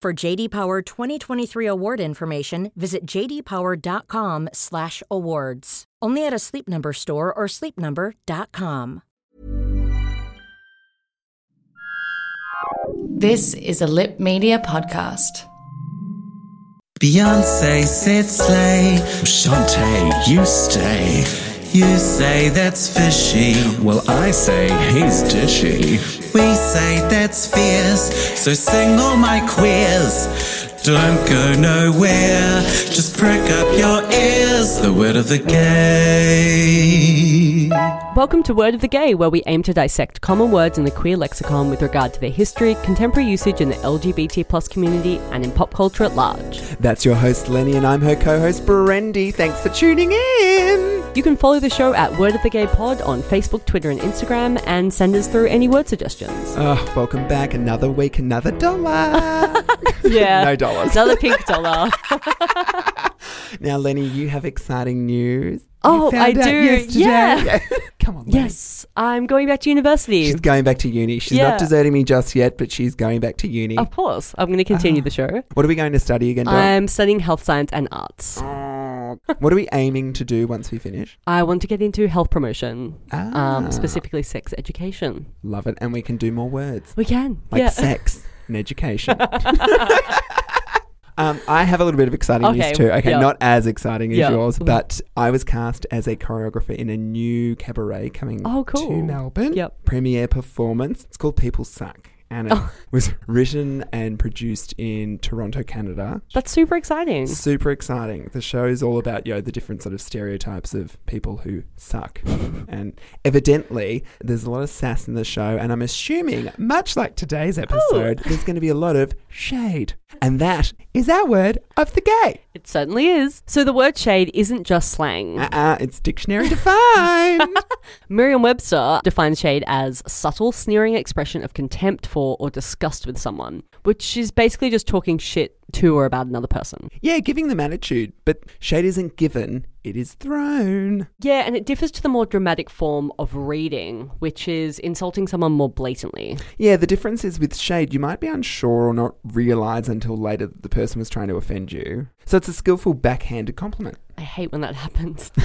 For JD Power 2023 award information, visit jdpower.com/awards. Only at a Sleep Number store or sleepnumber.com. This is a Lip Media podcast. Beyonce said slay. Shantay, you stay. You say that's fishy. Well, I say he's dishy. We say that's fierce. So sing all my queers. Don't go nowhere. Just prick up your ears. The word of the gay. Welcome to Word of the Gay, where we aim to dissect common words in the queer lexicon with regard to their history, contemporary usage in the LGBT plus community, and in pop culture at large. That's your host Lenny, and I'm her co-host Brandy. Thanks for tuning in. You can follow the show at Word of the Gay Pod on Facebook, Twitter, and Instagram, and send us through any word suggestions. Oh, welcome back. Another week, another dollar. Yeah. no dollars. Another pink dollar. Now, Lenny, you have exciting news. You Oh, found I out do. yesterday. Yeah. Come on, Lenny. yes, I'm going back to university. She's going back to uni. She's Yeah. not deserting me just yet, but she's going back to uni. Of course, I'm going to continue ah. the show. What are we going to study again, Dom? I'm studying health science and arts. Oh, what are we aiming to do once we finish? I want to get into health promotion, Ah. um, specifically sex education. Love it. And we can do more words. We can. like yeah. sex and education. um, I have a little bit of exciting Okay, news too. Okay, yeah. not as exciting as Yeah. yours, but I was cast as a choreographer in a new cabaret coming Oh, cool. to Melbourne. Yep. Premiere performance. It's called People Suck. And it Oh. was written and produced in Toronto, Canada. That's super exciting. Super exciting. The show is all about, you know, the different sort of stereotypes of people who suck. and evidently, there's a lot of sass in the show. And I'm assuming, much like today's oh. episode, there's going to be a lot of shade. And that is our word of the gay. It certainly is. So the word shade isn't just slang. Uh-uh, it's dictionary defined. Merriam-Webster defines shade as subtle, sneering expression of contempt for or disgust with someone, which is basically just talking shit to or about another person. yeah, giving them attitude. But shade isn't given, it is thrown. Yeah, and it differs to the more dramatic form of reading, which is insulting someone more blatantly. Yeah, the difference is with shade, you might be unsure or not realize until later that the person was trying to offend you. So it's a skillful backhanded compliment. I hate when that happens.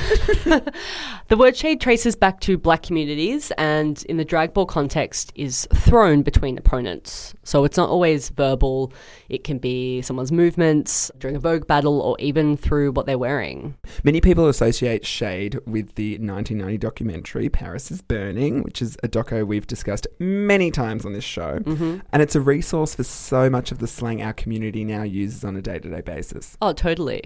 the word shade traces back to black communities and in the drag ball context is thrown between opponents. So it's not always verbal, it can be someone's movements during a Vogue battle or even through what they're wearing. Many people associate shade with the 1990 documentary Paris is Burning, which is a doco we've discussed many times on this show. And it's a resource for so much of the slang our community now uses on a day to day basis. Oh, totally.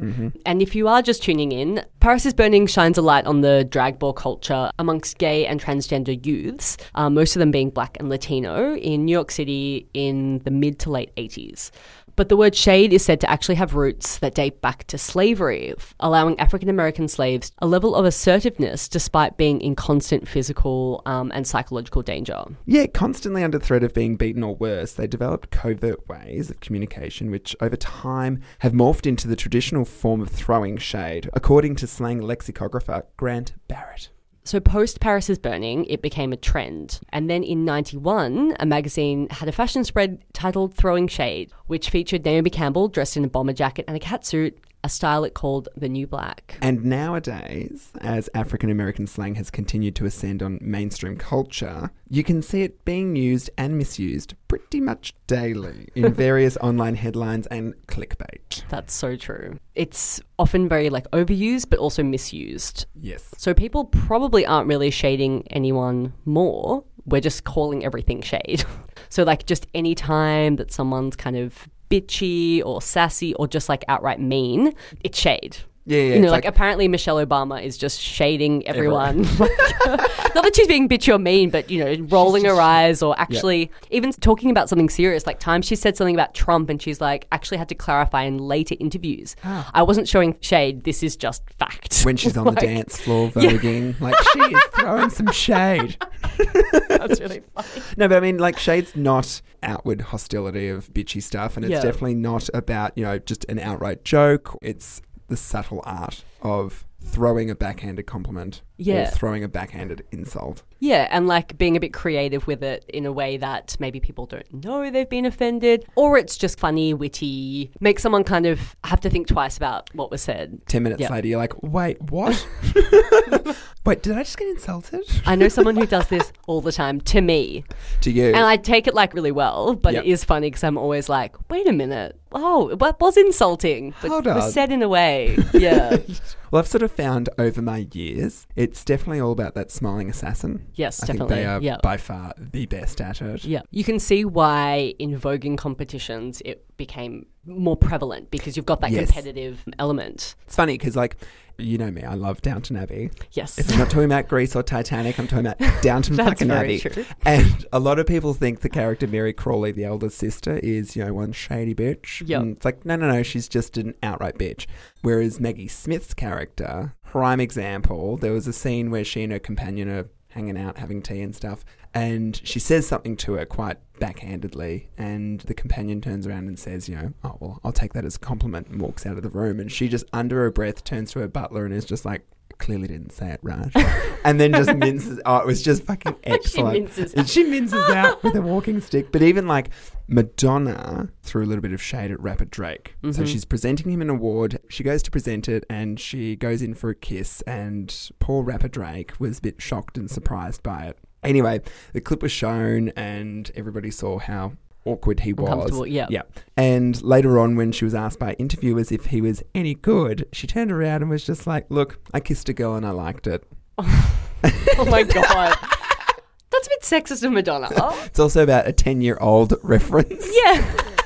And if you are just tuning in, Paris is Burning shines a light on the drag ball culture amongst gay and transgender youths, uh, most of them being black and Latino, in New York City in the mid to late 80s. But the word shade is said to actually have roots that date back to slavery, allowing African American slaves a level of assertiveness despite being in constant physical um, and psychological danger. Yeah, constantly under threat of being beaten or worse, they developed covert ways of communication which over time have morphed into the traditional form of throwing shade, according to slang lexicographer Grant Barrett. So post Paris is Burning, it became a trend. And then in 91, a magazine had a fashion spread titled Throwing Shade, which featured Naomi Campbell dressed in a bomber jacket and a catsuit a style it called the New Black. And nowadays, as African American slang has continued to ascend on mainstream culture, you can see it being used and misused pretty much daily in various online headlines and clickbait. That's so true. It's often very like overused, but also misused. Yes. So people probably aren't really shading anyone more. We're just calling everything shade. so like just any time that someone's kind of bitchy or sassy or just like outright mean, it's shade. Yeah, yeah, You know, like, like- apparently Michelle Obama is just shading everyone. Not that she's being bitchy or mean, but you know, rolling her eyes or actually even talking about something serious. Like times she said something about Trump and she's like actually had to clarify in later interviews. Ah. I wasn't showing shade. This is just fact. When she's on the dance floor voguing, like she is throwing some shade. That's really funny. No, but I mean, like, Shade's not outward hostility of bitchy stuff, and it's Yeah. definitely not about, you know, just an outright joke. It's the subtle art of throwing a backhanded compliment Yeah. or throwing a backhanded insult. Yeah, and like being a bit creative with it in a way that maybe people don't know they've been offended, or it's just funny, witty, make someone kind of have to think twice about what was said. Ten minutes Yeah. later, you're like, wait, what? wait, did I just get insulted? I know someone who does this all the time to me, to you. and I take it like really well, but Yep. it is funny because I'm always like, wait a minute, oh, that was insulting, but Hold was on. said in a way, yeah. well, I've sort of found over my years, it's definitely all about that smiling assassin. Yes, I think definitely. they are Yeah. by far the best at it. Yeah, you can see why in voguing competitions it became more prevalent because you've got that Yes. competitive element. It's funny because, like, you know me, I love Downton Abbey. Yes. If I'm not talking about Grease or Titanic, I'm talking about Downton That's fucking very Abbey. true. And a lot of people think the character Mary Crawley, the elder sister, is, you know, one shady bitch. Yep. And it's like, no, no, no, she's just an outright bitch. Whereas Maggie Smith's character, prime example, there was a scene where she and her companion are hanging out, having tea and stuff. And she says something to her quite backhandedly. And the companion turns around and says, you know, oh, well, I'll take that as a compliment and walks out of the room. And she just, under her breath, turns to her butler and is just like, clearly didn't say it right. and then just minces. Oh, it was just fucking excellent. minces And she minces out with a walking stick. But even like Madonna threw a little bit of shade at Rapper Drake. So Mm-hmm. she's presenting him an award. She goes to present it and she goes in for a kiss. And poor Rapper Drake was a bit shocked and surprised by it. Anyway, the clip was shown and everybody saw how awkward he was. Yeah. Yeah. And later on, when she was asked by interviewers if he was any good, she turned around and was just like, Look, I kissed a girl and I liked it. Oh my god. That's a bit sexist of Madonna. It's also about a 10 year old reference. Yeah.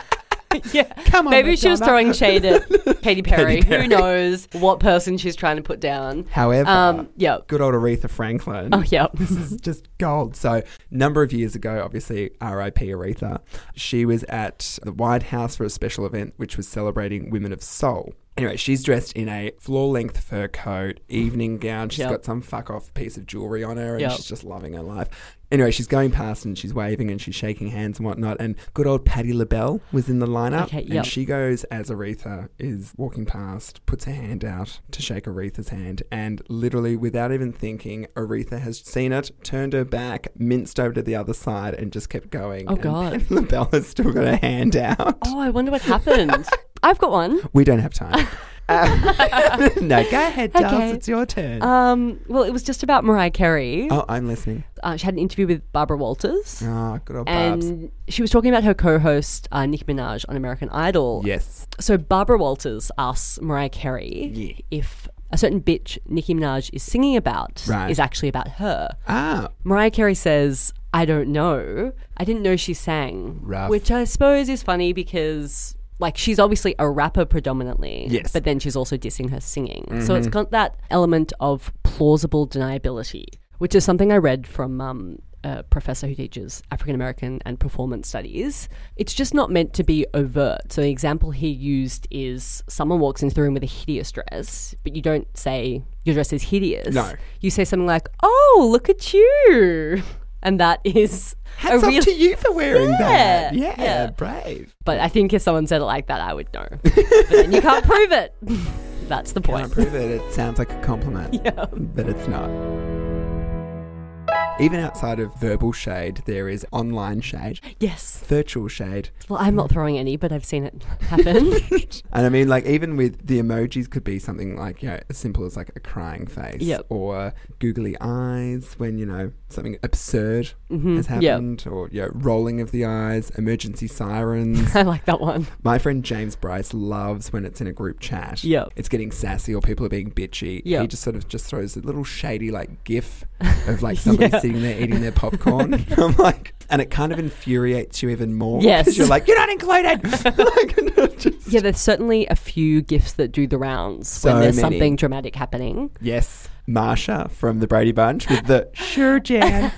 yeah. Come on, Maybe she was throwing shade at Katy Perry. Perry. Who knows what person she's trying to put down. However, Um, yeah. good old Aretha Franklin. Oh, yeah. this is just gold. So, number of years ago, obviously, R.I.P. Aretha, she was at the White House for a special event which was celebrating Women of Soul. Anyway, she's dressed in a floor length fur coat, evening gown. She's Yep. got some fuck off piece of jewelry on her and Yep. she's just loving her life. Anyway, she's going past and she's waving and she's shaking hands and whatnot. And good old Patti LaBelle was in the lineup. Okay, And she goes as Aretha is walking past, puts her hand out to shake Aretha's hand, and literally, without even thinking, Aretha has seen it, turned her back, minced over to the other side, and just kept going. Oh, And God. Patti LaBelle has still got her hand out. Oh, I wonder what happened. I've got one. We don't have time. Uh, no, go ahead, Giles. Okay. It's your turn. Um, well, it was just about Mariah Carey. oh, I'm listening. Uh, she had an interview with Barbara Walters. Ah, good old Barbs. And she was talking about her co-host uh, Nicki Minaj on American Idol. Yes. So Barbara Walters asks Mariah Carey if a certain bitch Nicki Minaj is singing about Right. is actually about her. Ah, Mariah Carey says, "I don't know. I didn't know she sang." Rough. Which I suppose is funny because like she's obviously a rapper predominantly, Yes. Mm-hmm. but then she's also dissing her singing. So it's got that element of plausible deniability, which is something I read from um, a professor who teaches African American and performance studies. It's just not meant to be overt. So the example he used is someone walks into the room with a hideous dress, but you don't say your dress is hideous. No. You say something like, "Oh, look at you," and that is hats a off real. to you for wearing that. Yeah, Yeah, yeah. brave. But I think if someone said it like that, I would know. but then you can't prove it. That's the point. Can't prove it. It sounds like a compliment, Yeah. but it's not. Even outside of verbal shade, there is online shade, Yes. virtual shade. Well, I'm not throwing any, but I've seen it happen. And I mean, like, even with the emojis, could be something like, you know, as simple as like a crying face Yep. or googly eyes when, you know, something absurd Mhm. has Yep. happened or, you know, rolling of the eyes, emergency sirens. I like that one. My friend James Bryce loves when it's in a group chat. Yep. It's getting sassy or people are being bitchy. Yep. He just sort of just throws a little shady like gif of like somebody Yeah. sitting there eating their popcorn. I'm like, and it kind of infuriates you even more. Yes. You're like, you're not included. like, just- Yeah, there's certainly a few gifts that do the rounds So when there's many. something dramatic happening. Yes. Marsha from the Brady Bunch with the sure Jan.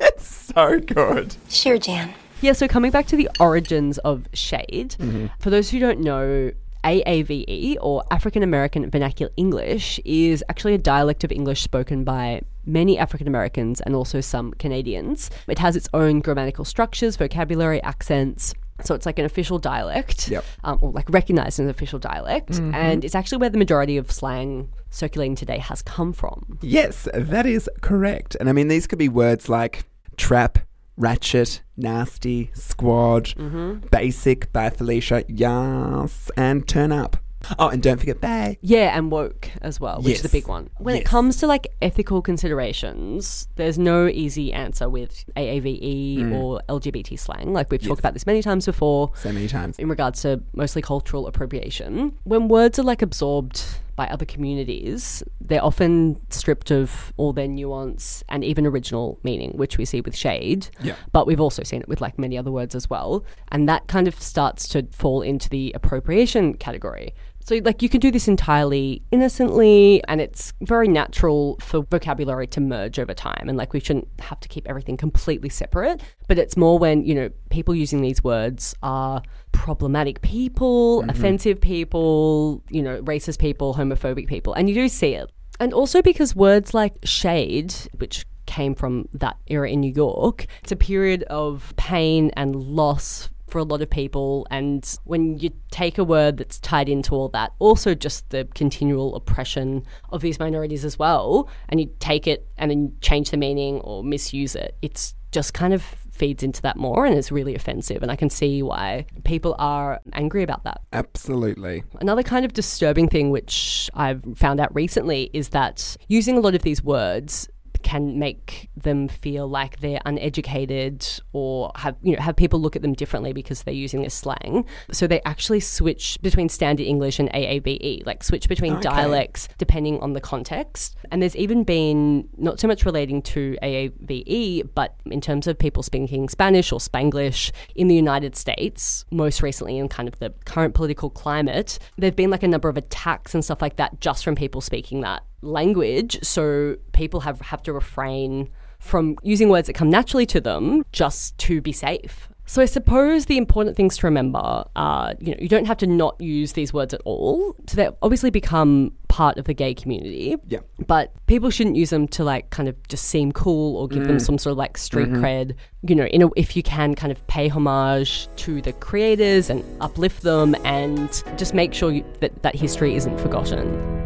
it's so good. Sure, Jan. Yeah, so coming back to the origins of shade, Mm-hmm. for those who don't know, AAVE E, or African American Vernacular English is actually a dialect of English spoken by many African Americans and also some Canadians. It has its own grammatical structures, vocabulary, accents. So it's like an official dialect, Yep. um, or like recognized as an official dialect, and it's actually where the majority of slang circulating today has come from. Yes, that is correct. And I mean, these could be words like trap, ratchet, nasty, squad, Mm-hmm. basic, bye Felicia, yes, and turn up. Oh, and don't forget bye. Yeah, and woke as well, which is the big one. When it Yes. comes to like ethical considerations, there's no easy answer with AAVE Mm. or LGBT slang. Like we've talked about this many times before So many times. in regards to mostly cultural appropriation. When words are like absorbed by other communities, they're often stripped of all their nuance and even original meaning, which we see with shade. Yeah. But we've also seen it with like many other words as well. And that kind of starts to fall into the appropriation category. So, like, you can do this entirely innocently, and it's very natural for vocabulary to merge over time. And, like, we shouldn't have to keep everything completely separate. But it's more when, you know, people using these words are problematic people, mm-hmm. offensive people, you know, racist people, homophobic people. And you do see it. And also because words like shade, which came from that era in New York, it's a period of pain and loss for a lot of people. And when you take a word that's tied into all that, also just the continual oppression of these minorities as well, and you take it and then change the meaning or misuse it, it's just kind of feeds into that more and is really offensive. And I can see why people are angry about that. Absolutely. Another kind of disturbing thing which I've found out recently is that using a lot of these words can make them feel like they're uneducated or have you know have people look at them differently because they're using this slang. So they actually switch between standard English and AAVE, like switch between dialects depending on the context. And there's even been not so much relating to AAVE, but in terms of people speaking Spanish or Spanglish in the United States, most recently in kind of the current political climate, there've been like a number of attacks and stuff like that just from people speaking that language. So people have have to refrain from using words that come naturally to them just to be safe. So I suppose the important things to remember are, you know, you don't have to not use these words at all. So they obviously become part of the gay community. Yeah. But people shouldn't use them to like kind of just seem cool or give them mm. some sort of like street mm-hmm. cred. You know, in a, if you can kind of pay homage to the creators and uplift them and just make sure you, that that history isn't forgotten.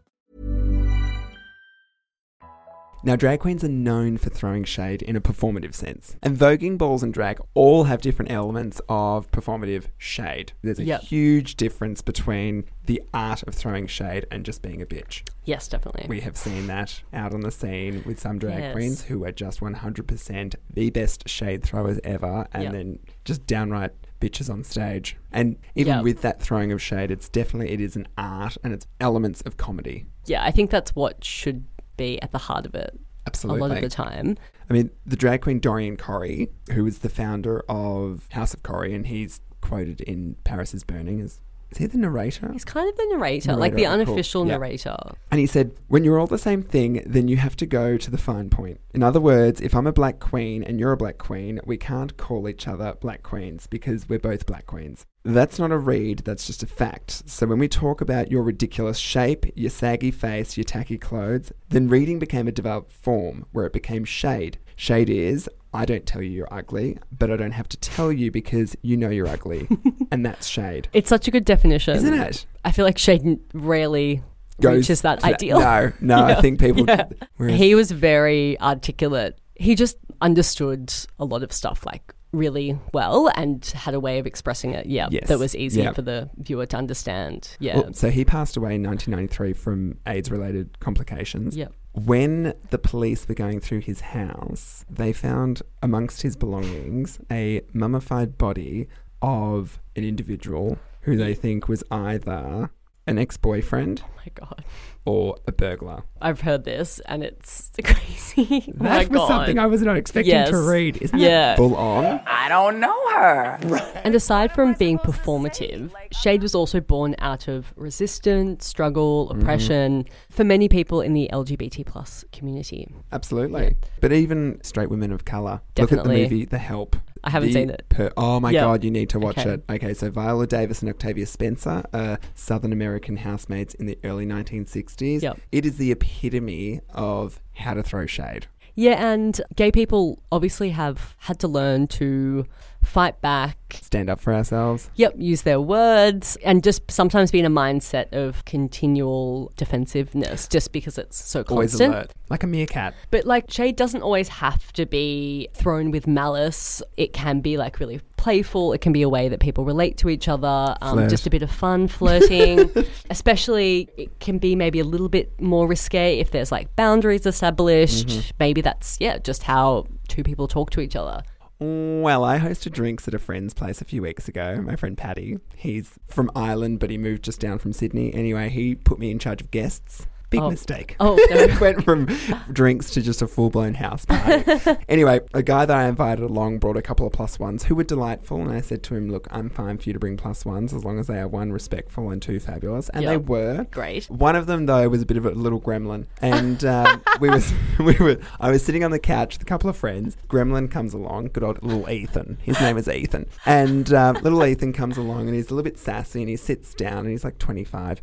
Now, drag queens are known for throwing shade in a performative sense. And voguing, balls, and drag all have different elements of performative shade. There's a Yep. huge difference between the art of throwing shade and just being a bitch. Yes, definitely. We have seen that out on the scene with some drag Yes. queens who are just 100% the best shade throwers ever and Yep. then just downright bitches on stage. And even Yeah. with that throwing of shade, it's definitely it is an art and it's elements of comedy. Yeah, I think that's what should be at the heart of it. Absolutely. A lot of the time. I mean, the drag queen Dorian Corey, who is the founder of House of Corey, and he's quoted in Paris is Burning as is he the narrator? He's kind of the narrator, like Narrator, the cool. unofficial Yeah. narrator. And he said, when you're all the same thing, then you have to go to the fine point. In other words, if I'm a black queen and you're a black queen, we can't call each other black queens because we're both black queens. That's not a read, that's just a fact. So when we talk about your ridiculous shape, your saggy face, your tacky clothes, then reading became a developed form where it became shade. Shade is, I don't tell you you're ugly, but I don't have to tell you because you know you're ugly. and that's shade. It's such a good definition. Isn't it? I feel like Shade rarely Goes reaches that to that- ideal. No, no, I think people. Yeah. whereas- He was very articulate. He just understood a lot of stuff like really well and had a way of expressing it. Yeah, Yes. that was easy Yeah. for the viewer to understand. Yeah. Well, so he passed away in 1993 from AIDS-related complications. Yep. When the police were going through his house, they found amongst his belongings a mummified body of an individual who they think was either an ex-boyfriend oh my god. or a burglar. I've heard this and it's crazy. oh my That was god. something I was not expecting Yes. to read. Isn't Yeah. that full on? I don't know her. And aside from being performative, Shade was also born out of resistance, struggle, Mm-hmm. oppression for many people in the LGBT plus community. Absolutely. But even straight women of colour. Look at Definitely. the movie The Help. I haven't The seen it. per- oh my Yeah. God, you need to watch Okay. it. Okay, so Viola Davis and Octavia Spencer are Southern American housemaids in the early 1960s. Yep. It is the epitome of how to throw shade. Yeah, and gay people obviously have had to learn to fight back. Stand up for ourselves. Yep, use their words and just sometimes be in a mindset of continual defensiveness just because it's so Always constant. alert. Like a meerkat. But like shade doesn't always have to be thrown with malice. It can be like really playful. It can be a way that people relate to each other. Um, just a bit of fun flirting. Especially, it can be maybe a little bit more risque if there's like boundaries established. Mm-hmm. Maybe that's yeah, just how two people talk to each other. Well, I hosted drinks at a friend's place a few weeks ago. My friend Paddy. He's from Ireland, but he moved just down from Sydney. Anyway, he put me in charge of guests. Big Oh. mistake. Oh, went from drinks to just a full blown house party. anyway, a guy that I invited along brought a couple of plus ones who were delightful, and I said to him, "Look, I'm fine for you to bring plus ones as long as they are one respectful and two fabulous." And they were Great. One of them though was a bit of a little gremlin, and um, we was we were I was sitting on the couch with a couple of friends. Gremlin comes along, good old little Ethan. His name is Ethan, and um, little Ethan comes along and he's a little bit sassy and he sits down and he's like 25,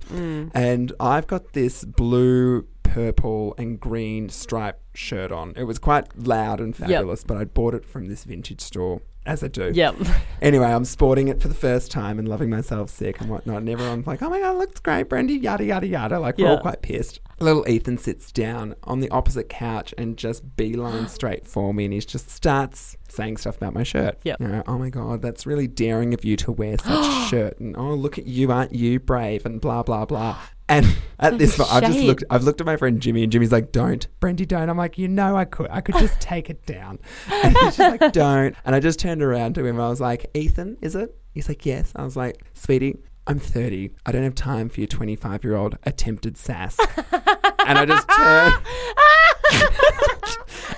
and I've got this blue. Purple and green striped shirt on. It was quite loud and fabulous, but I bought it from this vintage store, as I do. Yep. Anyway, I'm sporting it for the first time and loving myself sick and whatnot. And everyone's like, oh my God, it looks great, Brendy, yada, yada, yada. Like, we're all quite pissed. Little Ethan sits down on the opposite couch and just beeline straight for me. And he just starts saying stuff about my shirt. Yep. You know, oh my God, that's really daring of you to wear such a shirt. And oh, look at you, aren't you brave? And blah, blah, blah. And at this point, I've just Shade. looked. I've looked at my friend Jimmy, and Jimmy's like, "Don't, Brendy, don't." I'm like, "You know, I could. I could just take it down." And he's just like, "Don't." And I just turned around to him. I was like, "Ethan, is it?" He's like, "Yes." I was like, "Sweetie, I'm 30. I don't have time for your 25 year old attempted sass." and I just turned.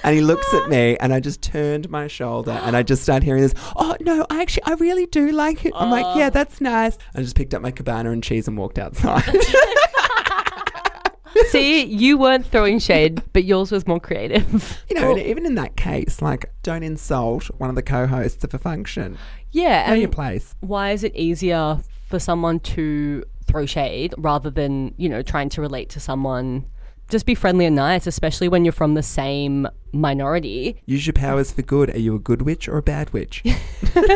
And he looks at me, and I just turned my shoulder, and I just start hearing this. Oh no, I actually, I really do like it. I'm like, yeah, oh. that's nice. I just picked up my cabana and cheese and walked outside. See, you weren't throwing shade, but yours was more creative. You know, even in that case, like, don't insult one of the co-hosts of a function. Yeah, Know and your place. why is it easier for someone to throw shade rather than, you know, trying to relate to someone? Just be friendly and nice, especially when you're from the same minority. Use your powers for good. Are you a good witch or a bad witch?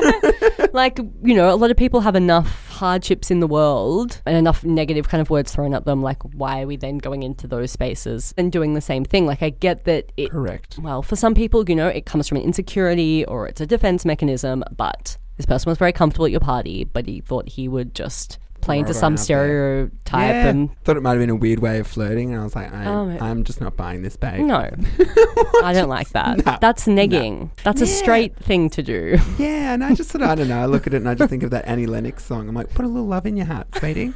like, you know, a lot of people have enough hardships in the world and enough negative kind of words thrown at them. Like, why are we then going into those spaces and doing the same thing? Like, I get that it. Correct. Well, for some people, you know, it comes from an insecurity or it's a defense mechanism, but this person was very comfortable at your party, but he thought he would just play into some out there. stereotype Yeah. and Thought it might have been a weird way of flirting, and I was like, I, Oh, it- I'm just not buying this, babe. no, I don't like that. No, That's negging. That's a Yeah. straight thing to do. Yeah, and I just sort of, I don't know, I look at it and I just think of that Annie Lennox song. I'm like, put a little love in your heart, sweetie.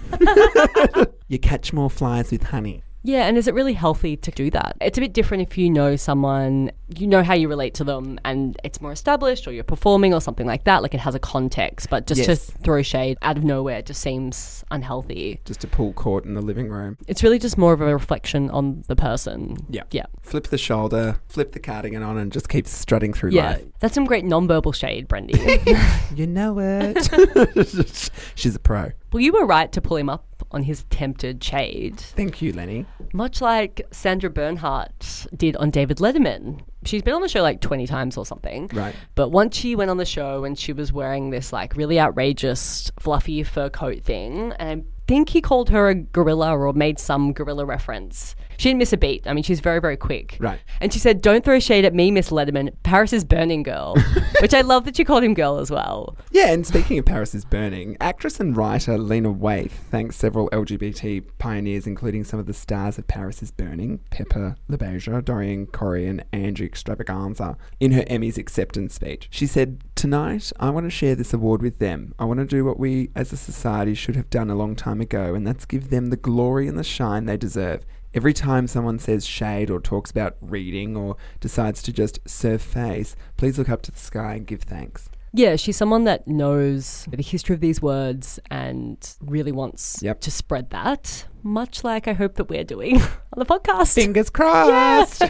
you catch more flies with honey. Yeah, and is it really healthy to do that? It's a bit different if you know someone, you know how you relate to them, and it's more established, or you're performing, or something like that. Like it has a context, but just Yes. to throw shade out of nowhere just seems unhealthy. Just to pull court in the living room. It's really just more of a reflection on the person. Yeah. Yeah. Flip the shoulder, flip the cardigan on, and just keep strutting through Yeah. life. That's some great non-verbal shade, Brendy. You know it. She's a pro. well, you were right to pull him up on his tempted shade. Thank you, Lenny. Much like Sandra Bernhard did on David Letterman. She's been on the show like 20 times or something. Right. But once she went on the show and she was wearing this like really outrageous fluffy fur coat thing, and I think he called her a gorilla or made some gorilla reference. She didn't miss a beat. I mean, she's very, very quick. Right. And she said, Don't throw shade at me, Miss Letterman. Paris is burning, girl. Which I love that she called him girl as well. Yeah, and speaking of Paris is Burning, actress and writer Lena Waithe thanks several LGBT pioneers, including some of the stars of Paris is Burning, Pepper LaBeija, Dorian Corey, and Angie Xtravaganza, in her Emmys acceptance speech. She said, Tonight, I want to share this award with them. I want to do what we as a society should have done a long time ago, and that's give them the glory and the shine they deserve. Every time someone says shade or talks about reading or decides to just surface, please look up to the sky and give thanks. Yeah, she's someone that knows the history of these words and really wants Yep. to spread that, much like I hope that we're doing on the podcast. Fingers crossed.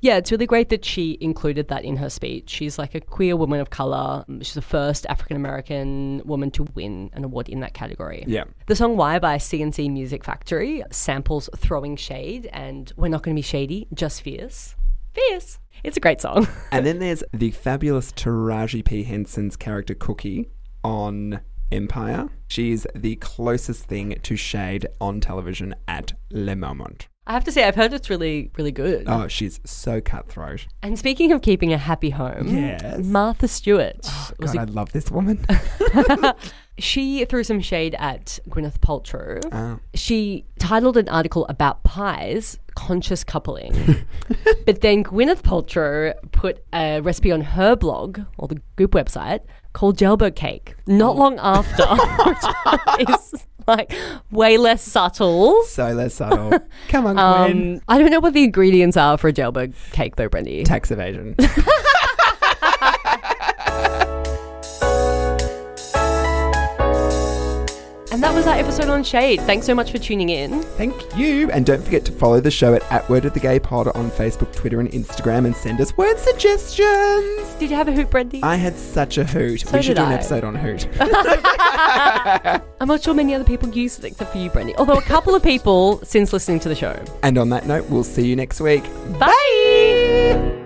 Yeah, it's really great that she included that in her speech. She's like a queer woman of color. Mm, she's the first African American woman to win an award in that category. Yeah. The song Why by C+C Music Factory samples throwing shade and we're not going to be shady, just fierce. Fierce. It's a great song. And then there's the fabulous Taraji P. Henson's character Cookie on Empire. She is the closest thing to shade on television at Le Moment. I have to say, I've heard it's really, really good. Oh, she's so cutthroat. And speaking of keeping a happy home, Yes. Martha Stewart oh, was God, a I love this woman. She threw some shade at Gwyneth Paltrow. Oh. She titled an article about pies, conscious coupling. but then Gwyneth Paltrow put a recipe on her blog or the Goop website called jailbird cake. Not oh. long after, which is like way less subtle. so less subtle. Come on, Gwen. Um, I don't know what the ingredients are for a jailbird cake though, Brendy. Tax evasion. And that was our episode on shade. Thanks so much for tuning in. Thank you. And don't forget to follow the show at, at Word of the Gay Pod on Facebook, Twitter, and Instagram and send us word suggestions. Did you have a hoot, Brendy? I had such a hoot. So we should do an I. episode on hoot. I'm not sure many other people use it except for you, Brendy. Although a couple of people since listening to the show. and on that note, we'll see you next week. Bye. Mom